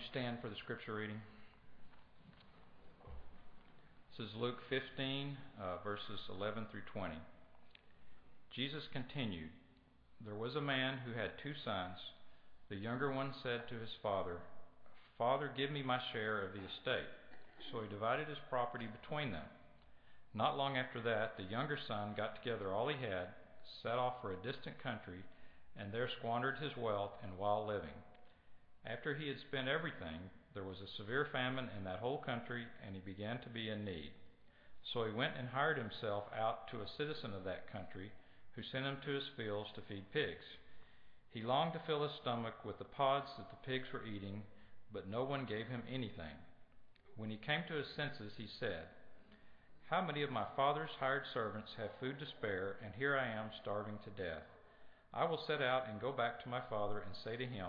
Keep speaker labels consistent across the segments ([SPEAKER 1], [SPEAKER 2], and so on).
[SPEAKER 1] you stand for the scripture reading? This is Luke 15, uh, verses 11 through 20. Jesus continued There was a man who had two sons. The younger one said to his father, Father, give me my share of the estate. So he divided his property between them. Not long after that, the younger son got together all he had, set off for a distant country, and there squandered his wealth in wild living. After he had spent everything, there was a severe famine in that whole country, and he began to be in need. So he went and hired himself out to a citizen of that country, who sent him to his fields to feed pigs. He longed to fill his stomach with the pods that the pigs were eating, but no one gave him anything. When he came to his senses, he said, How many of my father's hired servants have food to spare, and here I am starving to death? I will set out and go back to my father and say to him,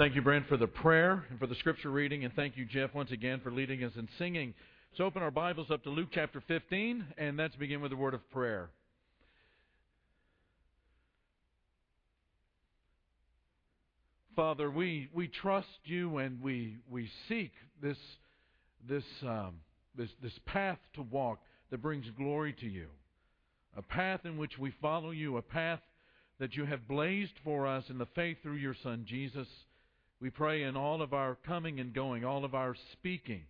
[SPEAKER 2] Thank you, Brent, for the prayer and for the scripture reading, and thank you, Jeff, once again for leading us in singing. So open our Bibles up to Luke chapter 15, and let's begin with a word of prayer. Father, we, we trust you and we, we seek this, this, um, this, this path to walk that brings glory to you. A path in which we follow you, a path that you have blazed for us in the faith through your Son, Jesus. We pray in all of our coming and going, all of our speaking,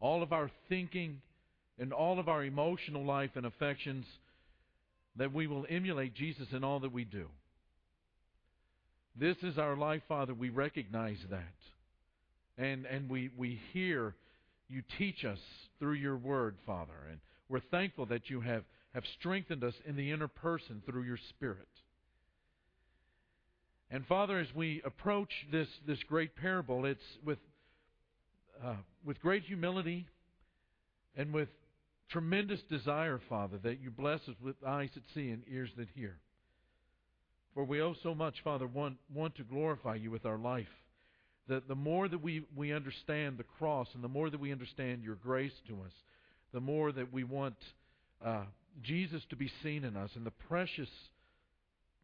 [SPEAKER 2] all of our thinking, and all of our emotional life and affections, that we will emulate Jesus in all that we do. This is our life, Father. We recognize that. And, and we, we hear you teach us through your word, Father. And we're thankful that you have, have strengthened us in the inner person through your Spirit. And Father, as we approach this, this great parable, it's with, uh, with great humility and with tremendous desire, Father, that you bless us with eyes that see and ears that hear. For we owe so much, Father, want, want to glorify you with our life. That the more that we, we understand the cross and the more that we understand your grace to us, the more that we want uh, Jesus to be seen in us and the precious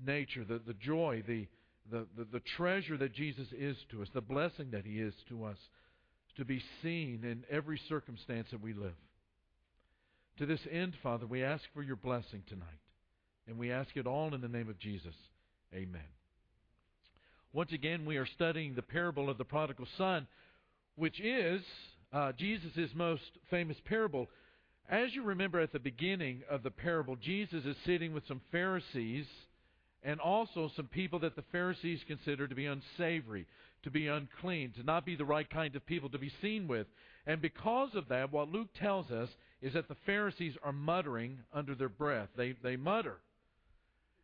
[SPEAKER 2] nature, the, the joy, the, the, the, the treasure that Jesus is to us, the blessing that he is to us, to be seen in every circumstance that we live. To this end, Father, we ask for your blessing tonight. And we ask it all in the name of Jesus. Amen. Once again, we are studying the parable of the prodigal son, which is uh, Jesus' most famous parable. As you remember at the beginning of the parable, Jesus is sitting with some Pharisees and also some people that the Pharisees consider to be unsavory, to be unclean, to not be the right kind of people to be seen with. And because of that, what Luke tells us is that the Pharisees are muttering under their breath. They, they mutter.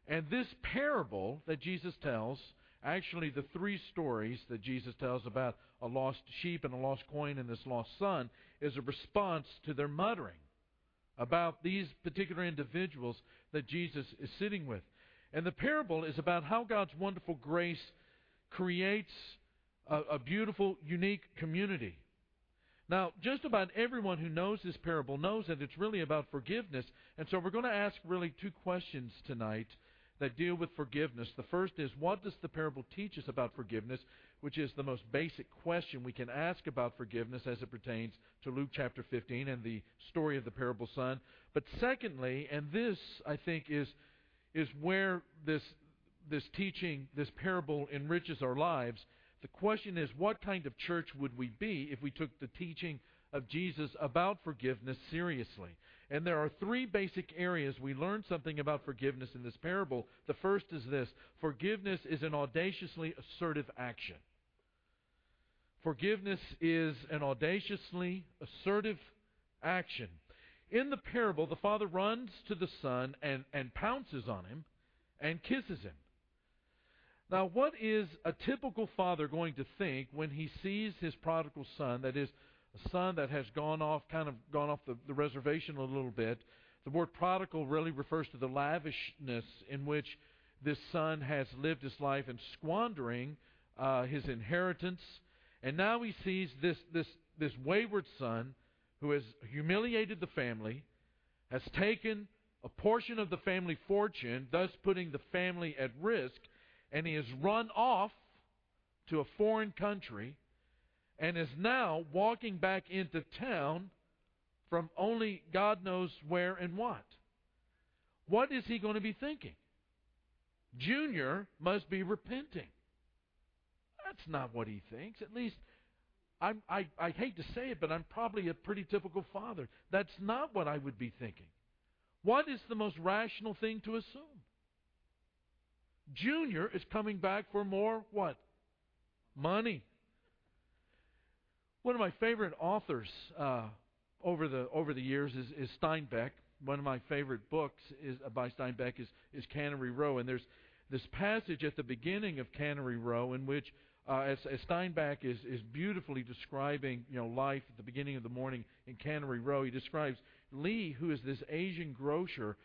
[SPEAKER 2] And this parable that Jesus tells, actually the three stories that Jesus tells about a lost sheep and a lost coin and this lost son, is a response to their muttering about these particular individuals that Jesus is sitting with. And the parable is about how God's wonderful grace creates a, a beautiful, unique community. Now, just about everyone who knows this parable knows that it's really about forgiveness. And so we're going to ask really two questions tonight that deal with forgiveness. The first is, what does the parable teach us about forgiveness? Which is the most basic question we can ask about forgiveness as it pertains to Luke chapter 15 and the story of the parable son. But secondly, and this I think is is where this this teaching, this parable enriches our lives. The question is, what kind of church would we be if we took the teaching of Jesus about forgiveness seriously? And there are three basic areas we learn something about forgiveness in this parable. The first is this forgiveness is an audaciously assertive action. Forgiveness is an audaciously assertive action. In the parable, the father runs to the son and, and pounces on him and kisses him. Now, what is a typical father going to think when he sees his prodigal son, that is, a son that has gone off, kind of gone off the, the reservation a little bit. The word prodigal really refers to the lavishness in which this son has lived his life and squandering uh, his inheritance. And now he sees this, this, this wayward son who has humiliated the family, has taken a portion of the family fortune, thus putting the family at risk, and he has run off to a foreign country and is now walking back into town from only God knows where and what. What is he going to be thinking? Junior must be repenting. That's not what he thinks. At least, I'm, I, I hate to say it, but I'm probably a pretty typical father. That's not what I would be thinking. What is the most rational thing to assume? Junior is coming back for more what? Money. One of my favorite authors uh, over the over the years is, is Steinbeck. One of my favorite books is uh, by Steinbeck is, is Cannery Row, and there's this passage at the beginning of Cannery Row in which, uh, as, as Steinbeck is, is beautifully describing you know life at the beginning of the morning in Cannery Row, he describes Lee, who is this Asian grocer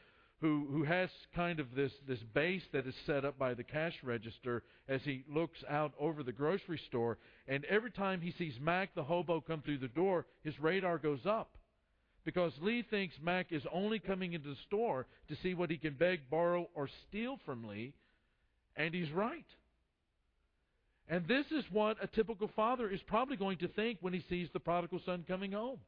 [SPEAKER 2] who who has kind of this this base that is set up by the cash register as he looks out over the grocery store and every time he sees Mac the hobo come through the door his radar goes up. Because Lee thinks Mac is only coming into the store to see what he can beg borrow or steal from Lee and he's right and this is what a typical father is probably going to think when he sees the prodigal son coming home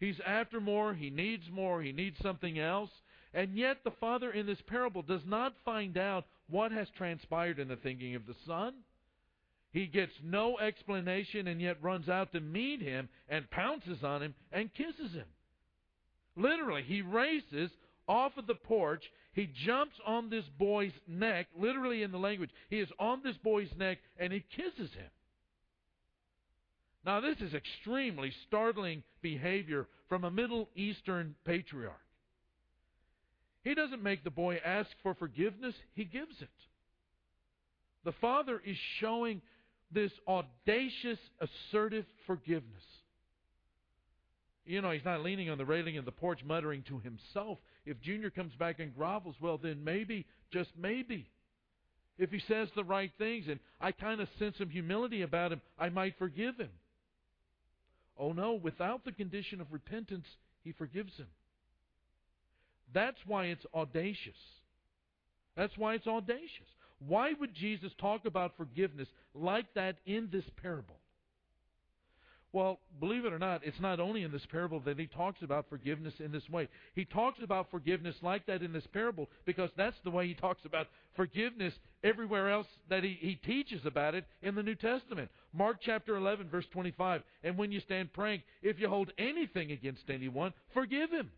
[SPEAKER 2] He's after more, he needs more, he needs something else. And yet, the father in this parable does not find out what has transpired in the thinking of the son. He gets no explanation and yet runs out to meet him and pounces on him and kisses him. Literally, he races off of the porch. He jumps on this boy's neck, literally in the language. He is on this boy's neck and he kisses him. Now, this is extremely startling behavior from a Middle Eastern patriarch. He doesn't make the boy ask for forgiveness, he gives it. The father is showing this audacious, assertive forgiveness. You know, he's not leaning on the railing of the porch muttering to himself. If Junior comes back and grovels, well, then maybe, just maybe, if he says the right things and I kind of sense some humility about him, I might forgive him. Oh no, without the condition of repentance, he forgives him. That's why it's audacious. That's why it's audacious. Why would Jesus talk about forgiveness like that in this parable? Well, believe it or not, it's not only in this parable that he talks about forgiveness in this way. He talks about forgiveness like that in this parable because that's the way he talks about forgiveness everywhere else that he, he teaches about it in the New Testament. Mark chapter 11, verse 25. And when you stand praying, if you hold anything against anyone, forgive him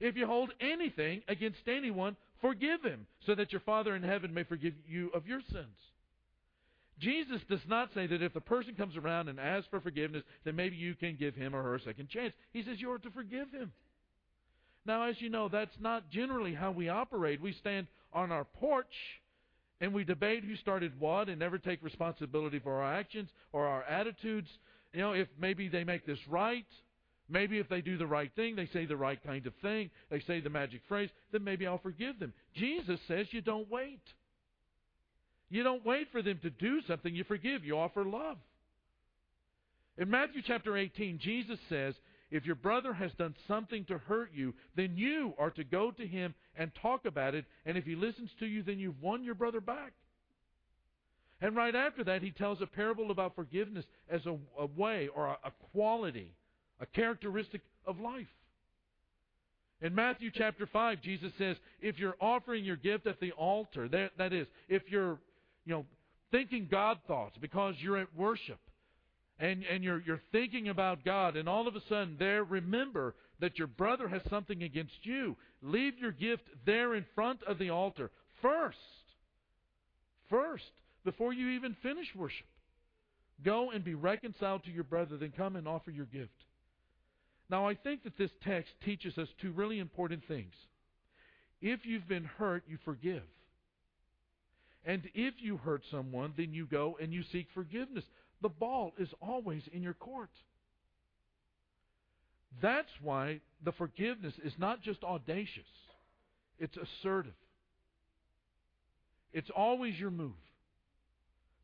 [SPEAKER 2] If you hold anything against anyone, forgive him, so that your Father in heaven may forgive you of your sins. Jesus does not say that if the person comes around and asks for forgiveness, then maybe you can give him or her a second chance. He says you are to forgive him. Now, as you know, that's not generally how we operate. We stand on our porch and we debate who started what and never take responsibility for our actions or our attitudes. You know, if maybe they make this right Maybe if they do the right thing, they say the right kind of thing, they say the magic phrase, then maybe I'll forgive them. Jesus says you don't wait. You don't wait for them to do something, you forgive, you offer love. In Matthew chapter 18, Jesus says, if your brother has done something to hurt you, then you are to go to him and talk about it, and if he listens to you, then you've won your brother back. And right after that, he tells a parable about forgiveness as a, a way or a, a quality a characteristic of life. In Matthew chapter 5, Jesus says, if you're offering your gift at the altar, that, that is, if you're, you know, thinking God thoughts because you're at worship and, and you're, you're thinking about God, and all of a sudden there, remember that your brother has something against you. Leave your gift there in front of the altar first. First, before you even finish worship. Go and be reconciled to your brother, then come and offer your gift. Now, I think that this text teaches us two really important things. If you've been hurt, you forgive. And if you hurt someone, then you go and you seek forgiveness. the ball is always in your court. That's why the forgiveness is not just audacious, it's assertive. It's always your move.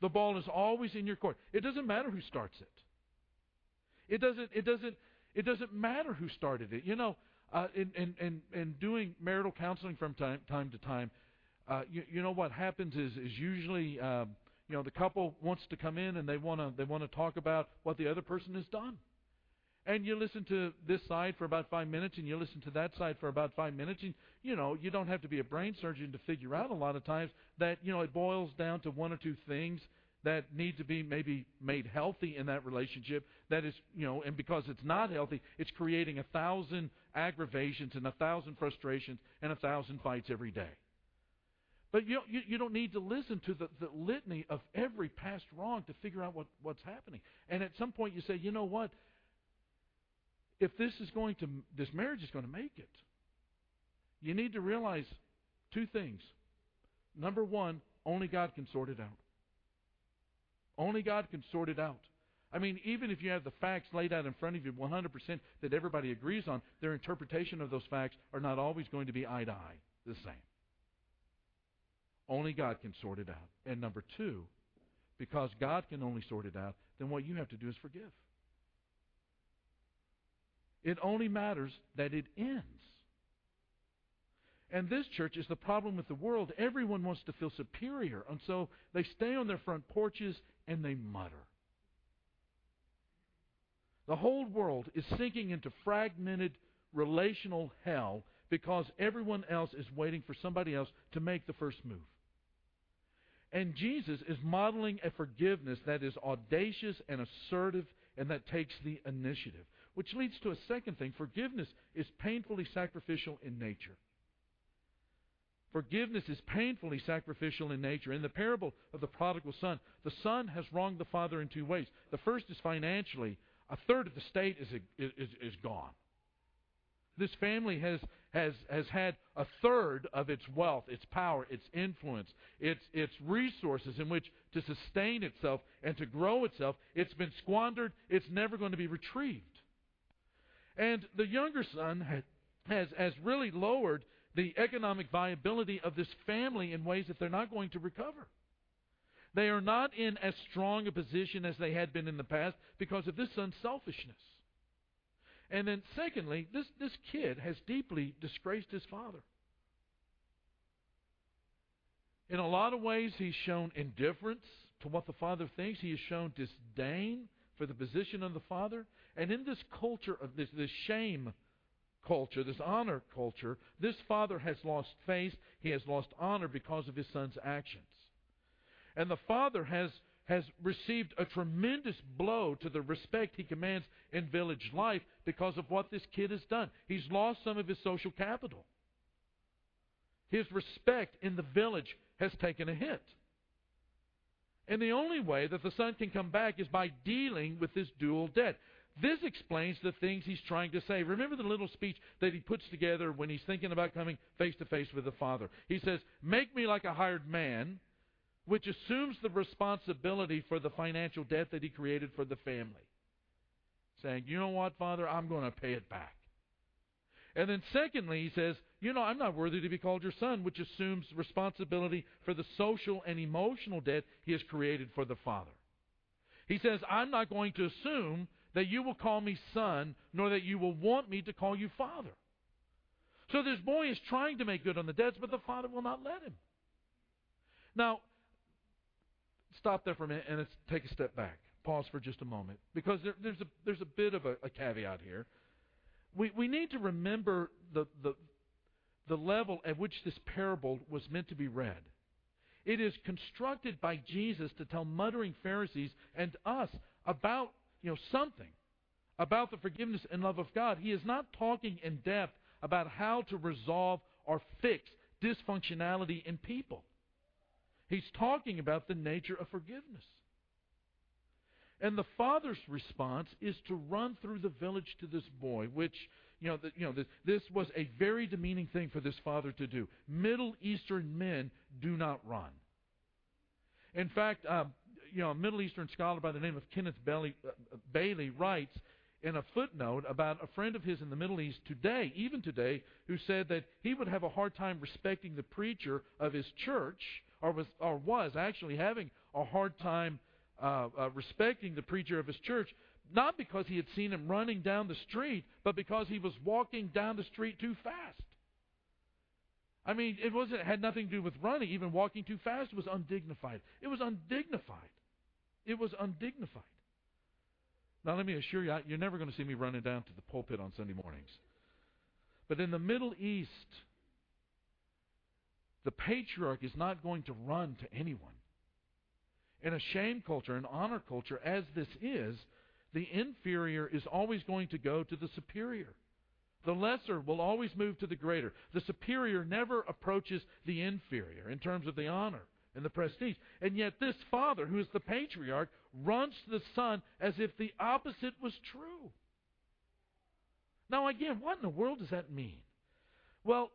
[SPEAKER 2] The ball is always in your court. It doesn't matter who starts it. It doesn't it doesn't it doesn't matter who started it. You know, uh, in, in, in, in doing marital counseling from time, time to time, uh, you, you know what happens is is usually um, you know the couple wants to come in and they want to they want to talk about what the other person has done. And you listen to this side for about five minutes and you listen to that side for about five minutes and you know you don't have to be a brain surgeon to figure out a lot of times that you know it boils down to one or two things that need to be maybe made healthy in that relationship that is you know and because it's not healthy it's creating a thousand aggravations and a thousand frustrations and a thousand fights every day but you, you, you don't need to listen to the, the litany of every past wrong to figure out what, what's happening. And at some point you say, you know what? if this is going to this marriage is going to make it, you need to realize two things. Number one, only God can sort it out. Only God can sort it out. I mean, even if you have the facts laid out in front of you 100% that everybody agrees on, their interpretation of those facts are not always going to be eye to eye the same. Only God can sort it out. And number two, because God can only sort it out, then what you have to do is forgive. It only matters that it ends. And this church is the problem with the world. Everyone wants to feel superior. And so they stay on their front porches and they mutter. The whole world is sinking into fragmented relational hell because everyone else is waiting for somebody else to make the first move. And Jesus is modeling a forgiveness that is audacious and assertive and that takes the initiative. Which leads to a second thing forgiveness is painfully sacrificial in nature. Forgiveness is painfully sacrificial in nature. In the parable of the prodigal son, the son has wronged the father in two ways. The first is financially, a third of the state is, is, is gone. This family has, has, has had a third of its wealth, its power, its influence, its, its resources in which to sustain itself and to grow itself. It's been squandered. It's never going to be retrieved. And the younger son has, has really lowered the economic viability of this family in ways that they're not going to recover. They are not in as strong a position as they had been in the past because of this son's selfishness. And then, secondly, this, this kid has deeply disgraced his father. In a lot of ways, he's shown indifference to what the father thinks. He has shown disdain for the position of the father. And in this culture of this, this shame culture, this honor culture, this father has lost face. He has lost honor because of his son's actions. And the father has, has received a tremendous blow to the respect he commands in village life because of what this kid has done. He's lost some of his social capital. His respect in the village has taken a hit. And the only way that the son can come back is by dealing with this dual debt. This explains the things he's trying to say. Remember the little speech that he puts together when he's thinking about coming face to face with the Father. He says, Make me like a hired man, which assumes the responsibility for the financial debt that he created for the family. Saying, You know what, Father? I'm going to pay it back. And then, secondly, he says, You know, I'm not worthy to be called your son, which assumes responsibility for the social and emotional debt he has created for the Father. He says, I'm not going to assume that you will call me son, nor that you will want me to call you father. So this boy is trying to make good on the debts, but the father will not let him. Now, stop there for a minute and let's take a step back. Pause for just a moment. Because there, there's, a, there's a bit of a, a caveat here we, we need to remember the, the, the level at which this parable was meant to be read. It is constructed by Jesus to tell muttering Pharisees and us about you know something about the forgiveness and love of God. He is not talking in depth about how to resolve or fix dysfunctionality in people. He's talking about the nature of forgiveness. And the father's response is to run through the village to this boy, which, you know, the, you know, this, this was a very demeaning thing for this father to do. Middle Eastern men do not run. In fact, um, you know, a Middle Eastern scholar by the name of Kenneth Bailey, uh, Bailey writes in a footnote about a friend of his in the Middle East today, even today, who said that he would have a hard time respecting the preacher of his church, or was, or was actually having a hard time uh, uh, respecting the preacher of his church, not because he had seen him running down the street, but because he was walking down the street too fast. I mean, it wasn't it had nothing to do with running. Even walking too fast was undignified. It was undignified. It was undignified. Now, let me assure you, you're never going to see me running down to the pulpit on Sunday mornings. But in the Middle East, the patriarch is not going to run to anyone. In a shame culture, an honor culture, as this is, the inferior is always going to go to the superior. The lesser will always move to the greater. The superior never approaches the inferior in terms of the honor and the prestige. And yet, this father, who is the patriarch, runs to the son as if the opposite was true. Now, again, what in the world does that mean? Well,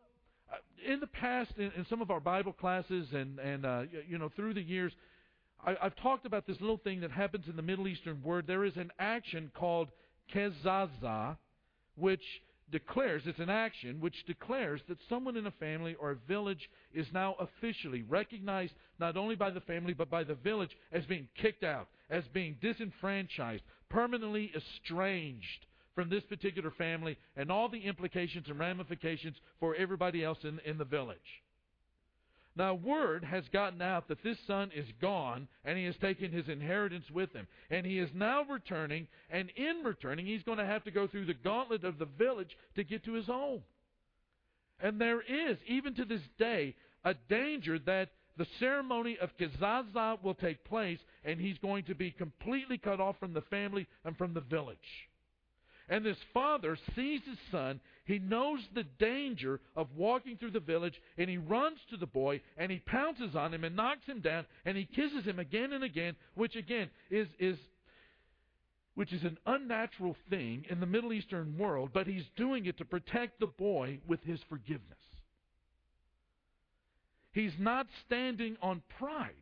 [SPEAKER 2] in the past, in, in some of our Bible classes and, and uh, you know, through the years, I, I've talked about this little thing that happens in the Middle Eastern word. There is an action called kezaza, which declares, it's an action which declares that someone in a family or a village is now officially recognized not only by the family but by the village as being kicked out, as being disenfranchised, permanently estranged from this particular family and all the implications and ramifications for everybody else in, in the village. Now, word has gotten out that this son is gone, and he has taken his inheritance with him. And he is now returning, and in returning, he's going to have to go through the gauntlet of the village to get to his home. And there is, even to this day, a danger that the ceremony of Kezaza will take place, and he's going to be completely cut off from the family and from the village. And this father sees his son. He knows the danger of walking through the village, and he runs to the boy, and he pounces on him and knocks him down, and he kisses him again and again, which again is, is which is an unnatural thing in the Middle Eastern world, but he's doing it to protect the boy with his forgiveness. He's not standing on pride,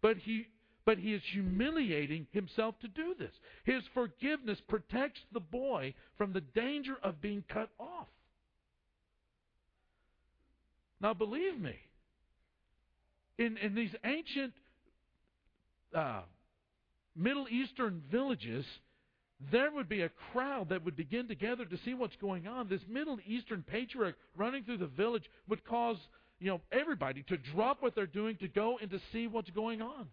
[SPEAKER 2] but he but he is humiliating himself to do this. His forgiveness protects the boy from the danger of being cut off. Now, believe me, in, in these ancient uh, Middle Eastern villages, there would be a crowd that would begin to gather to see what's going on. This Middle Eastern patriarch running through the village would cause you know everybody to drop what they're doing to go and to see what's going on.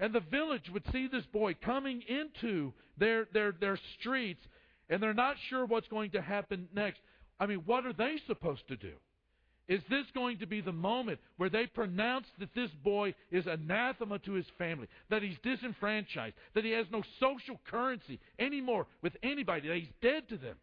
[SPEAKER 2] And the village would see this boy coming into their, their, their streets, and they're not sure what's going to happen next. I mean, what are they supposed to do? Is this going to be the moment where they pronounce that this boy is anathema to his family, that he's disenfranchised, that he has no social currency anymore with anybody, that he's dead to them?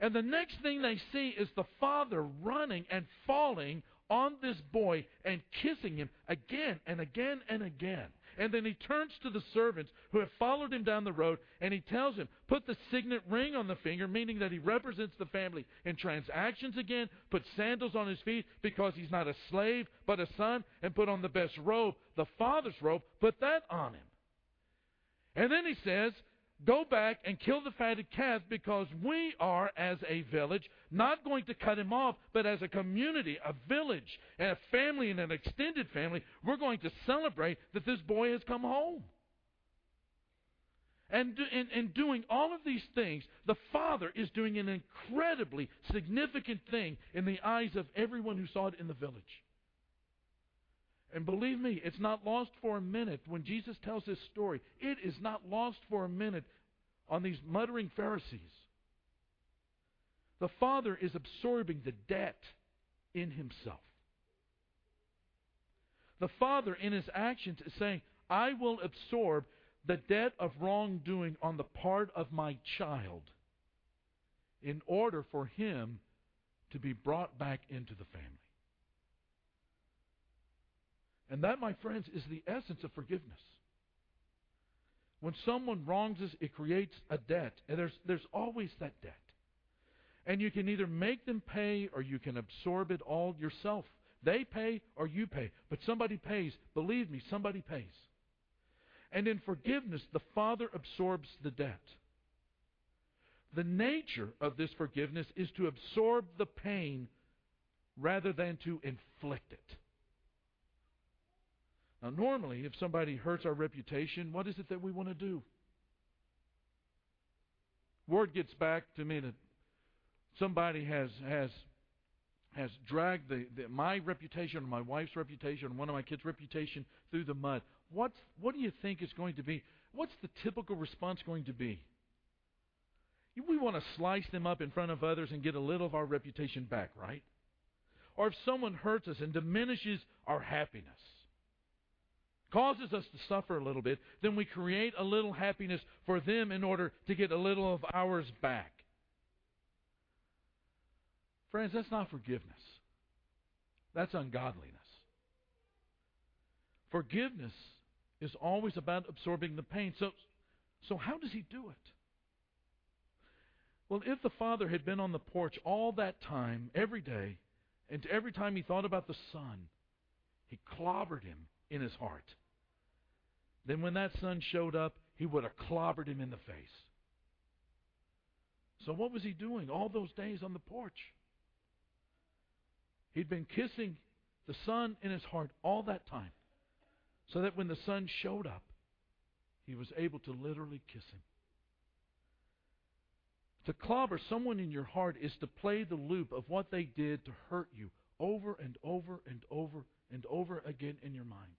[SPEAKER 2] And the next thing they see is the father running and falling on this boy and kissing him again and again and again. And then he turns to the servants who have followed him down the road and he tells him, Put the signet ring on the finger, meaning that he represents the family in transactions again. Put sandals on his feet because he's not a slave but a son. And put on the best robe, the father's robe. Put that on him. And then he says, go back and kill the fatted calf because we are, as a village, not going to cut him off, but as a community, a village, and a family, and an extended family, we're going to celebrate that this boy has come home. And in, in doing all of these things, the father is doing an incredibly significant thing in the eyes of everyone who saw it in the village. And believe me, it's not lost for a minute when Jesus tells this story. It is not lost for a minute on these muttering Pharisees. The Father is absorbing the debt in Himself. The Father, in His actions, is saying, I will absorb the debt of wrongdoing on the part of my child in order for him to be brought back into the family. And that, my friends, is the essence of forgiveness. When someone wrongs us, it creates a debt. And there's, there's always that debt. And you can either make them pay or you can absorb it all yourself They pay or you pay, but somebody pays. Believe me, somebody pays. And in forgiveness, the Father absorbs the debt. The nature of this forgiveness is to absorb the pain rather than to inflict it. Now, normally, if somebody hurts our reputation, what is it that we want to do? Word gets back to me that somebody has has has dragged the, the, my reputation, or my wife's reputation, or one of my kids' reputation through the mud. What's, what do you think is going to be? What's the typical response going to be? We want to slice them up in front of others and get a little of our reputation back, right? Or if someone hurts us and diminishes our happiness, causes us to suffer a little bit, then we create a little happiness for them in order to get a little of ours back. Friends, that's not forgiveness. That's ungodliness. Forgiveness is always about absorbing the pain. So, so how does he do it? Well, if the father had been on the porch all that time, every day, and every time he thought about the son, he clobbered him in his heart. Then when that son showed up, he would have clobbered him in the face. So what was he doing all those days on the porch? He'd been kissing the son in his heart all that time, so that when the son showed up, he was able to literally kiss him. To clobber someone in your heart is to play the loop of what they did to hurt you over and over and over and over again in your mind.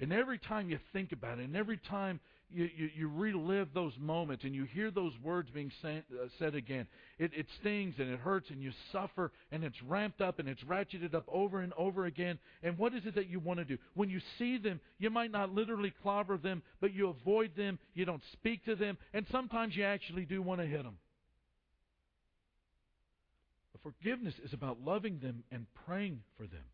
[SPEAKER 2] And every time you think about it, and every time you, you, you relive those moments and you hear those words being uh, said again. It, it stings and it hurts and you suffer and it's ramped up and it's ratcheted up over and over again. And what is it that you want to do? When you see them, you might not literally clobber them, but you avoid them, you don't speak to them, and sometimes you actually do want to hit them. Forgiveness is about loving them and praying for them.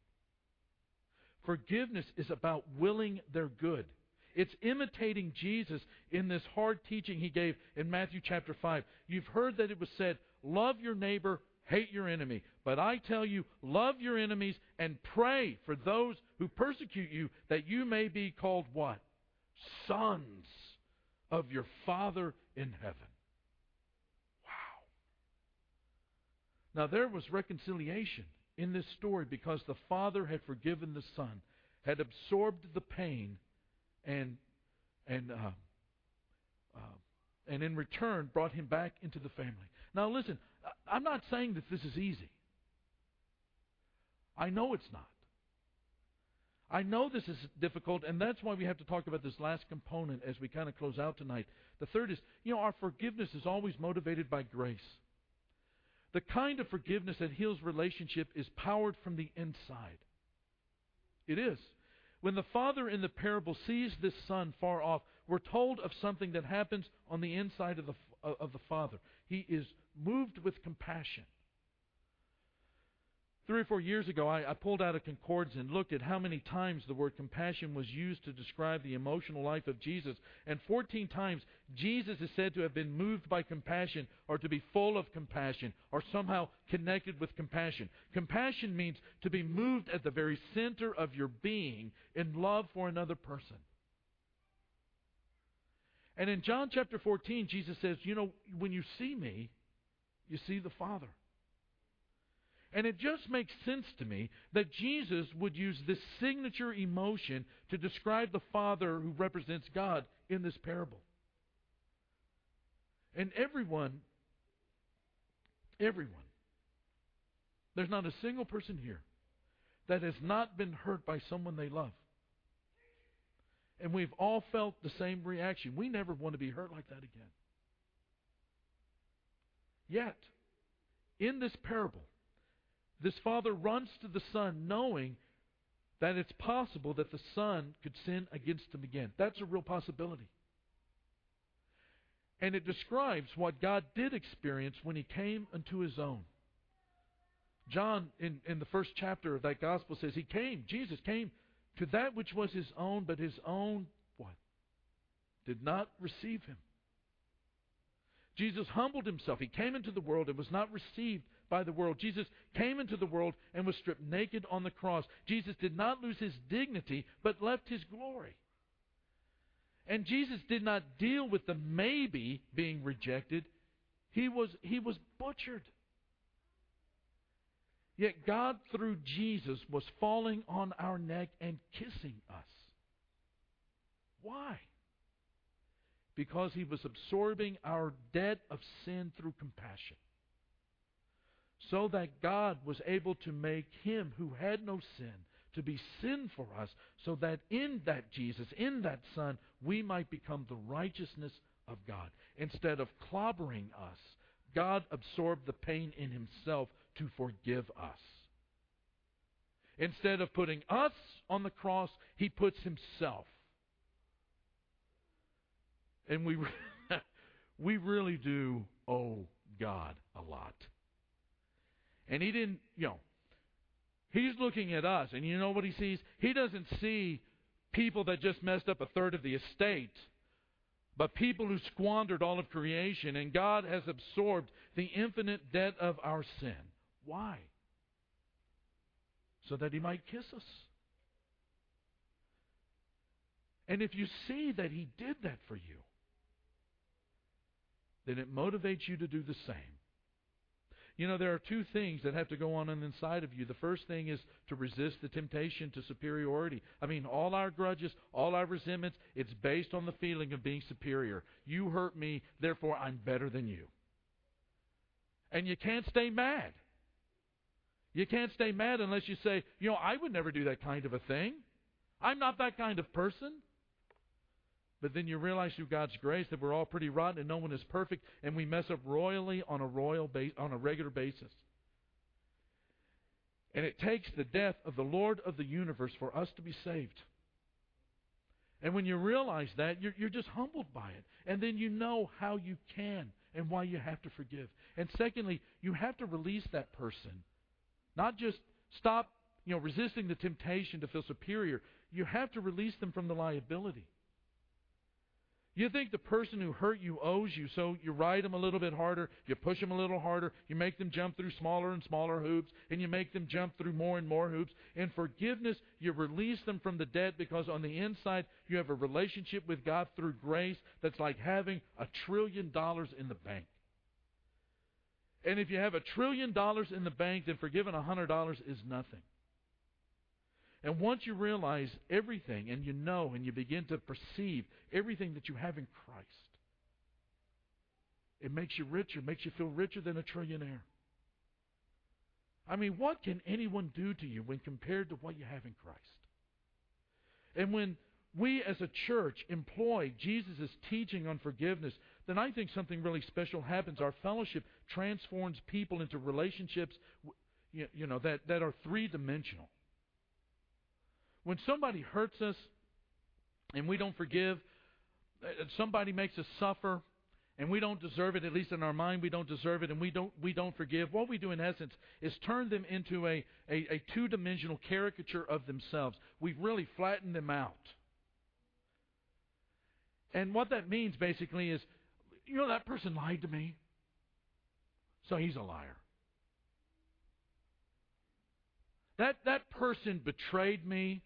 [SPEAKER 2] Forgiveness is about willing their good. It's imitating Jesus in this hard teaching he gave in Matthew chapter 5. You've heard that it was said, Love your neighbor, hate your enemy. But I tell you, love your enemies and pray for those who persecute you, that you may be called what? Sons of your Father in heaven. Now, there was reconciliation in this story because the Father had forgiven the Son, had absorbed the pain and and uh, uh, and in return brought him back into the family. Now listen, I'm not saying that this is easy. I know it's not. I know this is difficult, and that's why we have to talk about this last component as we kind of close out tonight. The third is, you know, our forgiveness is always motivated by grace. The kind of forgiveness that heals relationship is powered from the inside. It is. When the father in the parable sees this son far off, we're told of something that happens on the inside of the, of the father. He is moved with compassion. Three or four years ago, I, I, pulled out a concordance and looked at how many times the word compassion was used to describe the emotional life of Jesus. And 14 times, Jesus is said to have been moved by compassion or to be full of compassion or somehow connected with compassion. Compassion means to be moved at the very center of your being in love for another person. And in John chapter 14, Jesus says, You know, when you see me, you see the Father. And it just makes sense to me that Jesus would use this signature emotion to describe the Father who represents God in this parable. And everyone, everyone, there's not a single person here that has not been hurt by someone they love. And we've all felt the same reaction. We never want to be hurt like that again. Yet, in this parable, this father runs to the son knowing that it's possible that the son could sin against him again. That's a real possibility. And it describes what God did experience when he came unto his own. John, in, in the first chapter of that gospel, says he came, Jesus came to that which was his own, but his own, what? Did not receive him. Jesus humbled himself. He came into the world and was not received by the world. Jesus came into the world and was stripped naked on the cross. Jesus did not lose his dignity, but left his glory. And Jesus did not deal with the maybe being rejected. He was, he was butchered. Yet God, through Jesus, was falling on our neck and kissing us. Why? Because he was absorbing our debt of sin through compassion. So that God was able to make him who had no sin to be sin for us, so that in that Jesus, in that Son, we might become the righteousness of God. Instead of clobbering us, God absorbed the pain in himself to forgive us. Instead of putting us on the cross, he puts himself. And we we really do owe God a lot. And he didn't, you know, he's looking at us, and you know what he sees? He doesn't see people that just messed up a third of the estate, but people who squandered all of creation, and God has absorbed the infinite debt of our sin. Why? So that he might kiss us. And if you see that he did that for you, then it motivates you to do the same. You know, there are two things that have to go on inside of you. The first thing is to resist the temptation to superiority. I mean, all our grudges, all our resentments, it's based on the feeling of being superior. You hurt me, therefore I'm better than you. And you can't stay mad. You can't stay mad unless you say, you know, I would never do that kind of a thing. I'm not that kind of person. But then you realize through God's grace that we're all pretty rotten and no one is perfect, and we mess up royally on a royal base, on a regular basis. And it takes the death of the Lord of the universe for us to be saved. And when you realize that, you're, you're just humbled by it. And then you know how you can and why you have to forgive. And secondly, you have to release that person. Not just stop, you know, resisting the temptation to feel superior. You have to release them from the liability. You think the person who hurt you owes you, so you ride them a little bit harder, you push them a little harder, you make them jump through smaller and smaller hoops, and you make them jump through more and more hoops. In forgiveness, you release them from the debt because on the inside, you have a relationship with God through grace that's like having a trillion dollars in the bank. And if you have a trillion dollars in the bank, then forgiving a hundred dollars is nothing. And once you realize everything and you know and you begin to perceive everything that you have in Christ, it makes you richer, makes you feel richer than a trillionaire. I mean, what can anyone do to you when compared to what you have in Christ? And when we as a church employ Jesus' teaching on forgiveness, then I think something really special happens. Our fellowship transforms people into relationships you know, that, that are three dimensional. When somebody hurts us and we don't forgive, uh, somebody makes us suffer and we don't deserve it, at least in our mind we don't deserve it and we don't we don't forgive, what we do in essence is turn them into a, a, a two dimensional caricature of themselves. We've really flattened them out. And what that means basically is, you know, that person lied to me. So he's a liar. That that person betrayed me.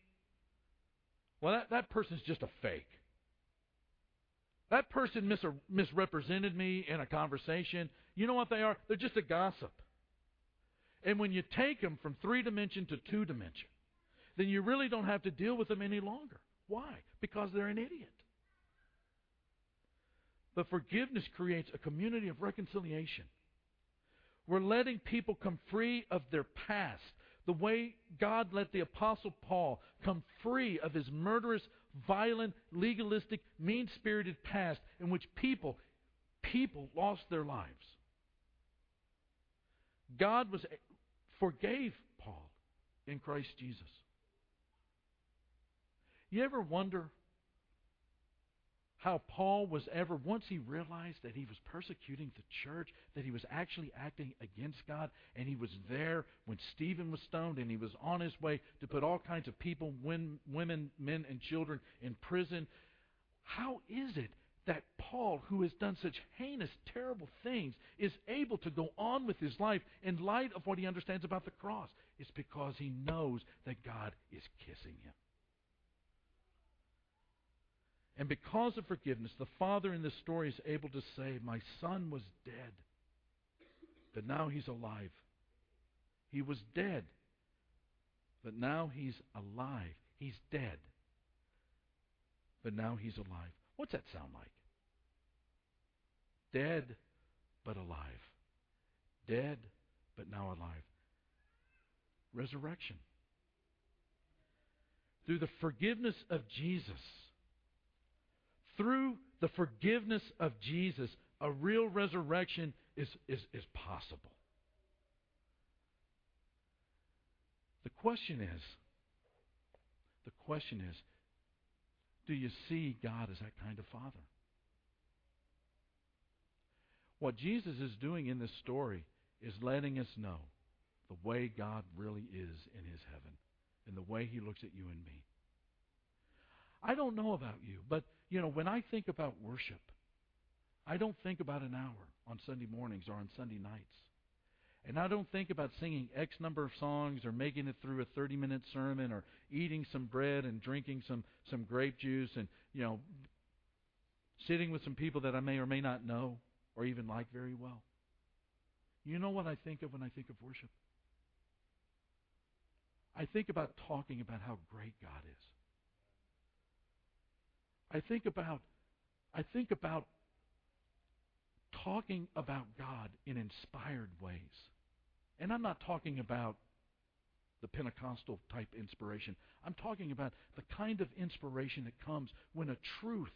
[SPEAKER 2] Well, that, that person's just a fake. That person mis- misrepresented me in a conversation. You know what they are? They're just a gossip. And when you take them from three dimension to two dimension, then you really don't have to deal with them any longer. Why? Because they're an idiot. But forgiveness creates a community of reconciliation. We're letting people come free of their past, the way God let the Apostle Paul come free of his murderous, violent, legalistic, mean spirited past in which people, people lost their lives. God was forgave Paul in Christ Jesus. You ever wonder how Paul was ever, once he realized that he was persecuting the church, that he was actually acting against God, and he was there when Stephen was stoned, and he was on his way to put all kinds of people, women, men, and children in prison. How is it that Paul, who has done such heinous, terrible things, is able to go on with his life in light of what he understands about the cross. It's because he knows that God is kissing him. And because of forgiveness, the father in this story is able to say, My son was dead, but now he's alive. He was dead, but now he's alive. He's dead, but now he's alive. What's that sound like? Dead, but alive. Dead, but now alive. Resurrection. Through the forgiveness of Jesus, through the forgiveness of Jesus, a real resurrection is, is, is possible. The question is, the question is, do you see God as that kind of Father? What Jesus is doing in this story is letting us know the way God really is in His heaven and the way He looks at you and me. I don't know about you, but you know, when I think about worship, I don't think about an hour on Sunday mornings or on Sunday nights. And I don't think about singing X number of songs or making it through a 30 minute sermon or eating some bread and drinking some, some grape juice and, you know, sitting with some people that I may or may not know or even like very well. You know what I think of when I think of worship? I think about talking about how great God is. I think about I think about talking about God in inspired ways. And I'm not talking about the Pentecostal type inspiration. I'm talking about the kind of inspiration that comes when a truth,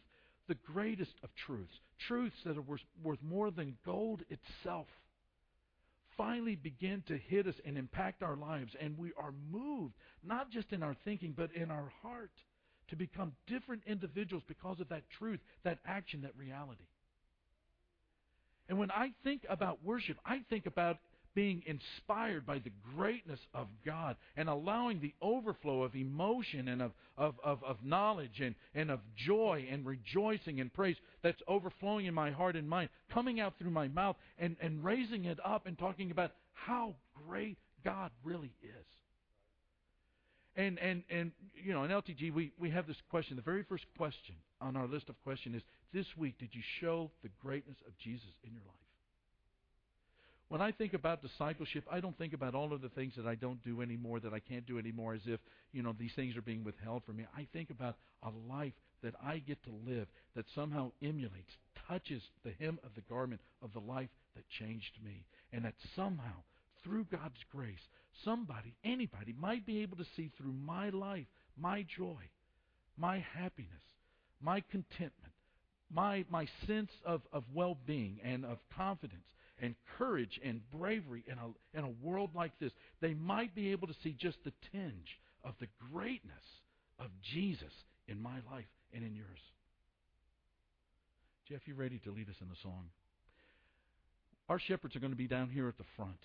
[SPEAKER 2] the greatest of truths, truths that are worth, worth more than gold itself, finally begin to hit us and impact our lives. And we are moved, not just in our thinking, but in our heart, to become different individuals because of that truth, that action, that reality. And when I think about worship, I think about being inspired by the greatness of God and allowing the overflow of emotion and of, of, of, of, knowledge and, and of joy and rejoicing and praise that's overflowing in my heart and mind, coming out through my mouth and, and raising it up and talking about how great God really is. And, and, and you know, in LTG, we, we have this question. The very first question on our list of questions is this week, did you show the greatness of Jesus in your life? When I think about discipleship, I don't think about all of the things that I don't do anymore, that I can't do anymore, as if, you know, these things are being withheld from me. I think about a life that I get to live that somehow emulates, touches the hem of the garment of the life that changed me. And that somehow, through God's grace, somebody, anybody, might be able to see through my life, my joy, my happiness, my contentment, my, my sense of, of well being and of confidence and courage and bravery in a, in a world like this, they might be able to see just the tinge of the greatness of Jesus in my life and in yours. Jeff, you ready to lead us in the song? Our shepherds are going to be down here at the front.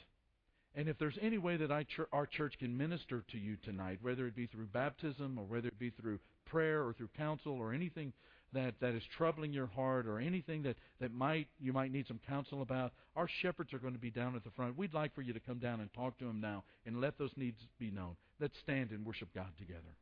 [SPEAKER 2] And if there's any way that ch- our church can minister to you tonight, whether it be through baptism or whether it be through prayer or through counsel or anything that, that is troubling your heart or anything that, that might you might need some counsel about, our shepherds are going to be down at the front. We'd like for you to come down and talk to them now and let those needs be known. Let's stand and worship God together.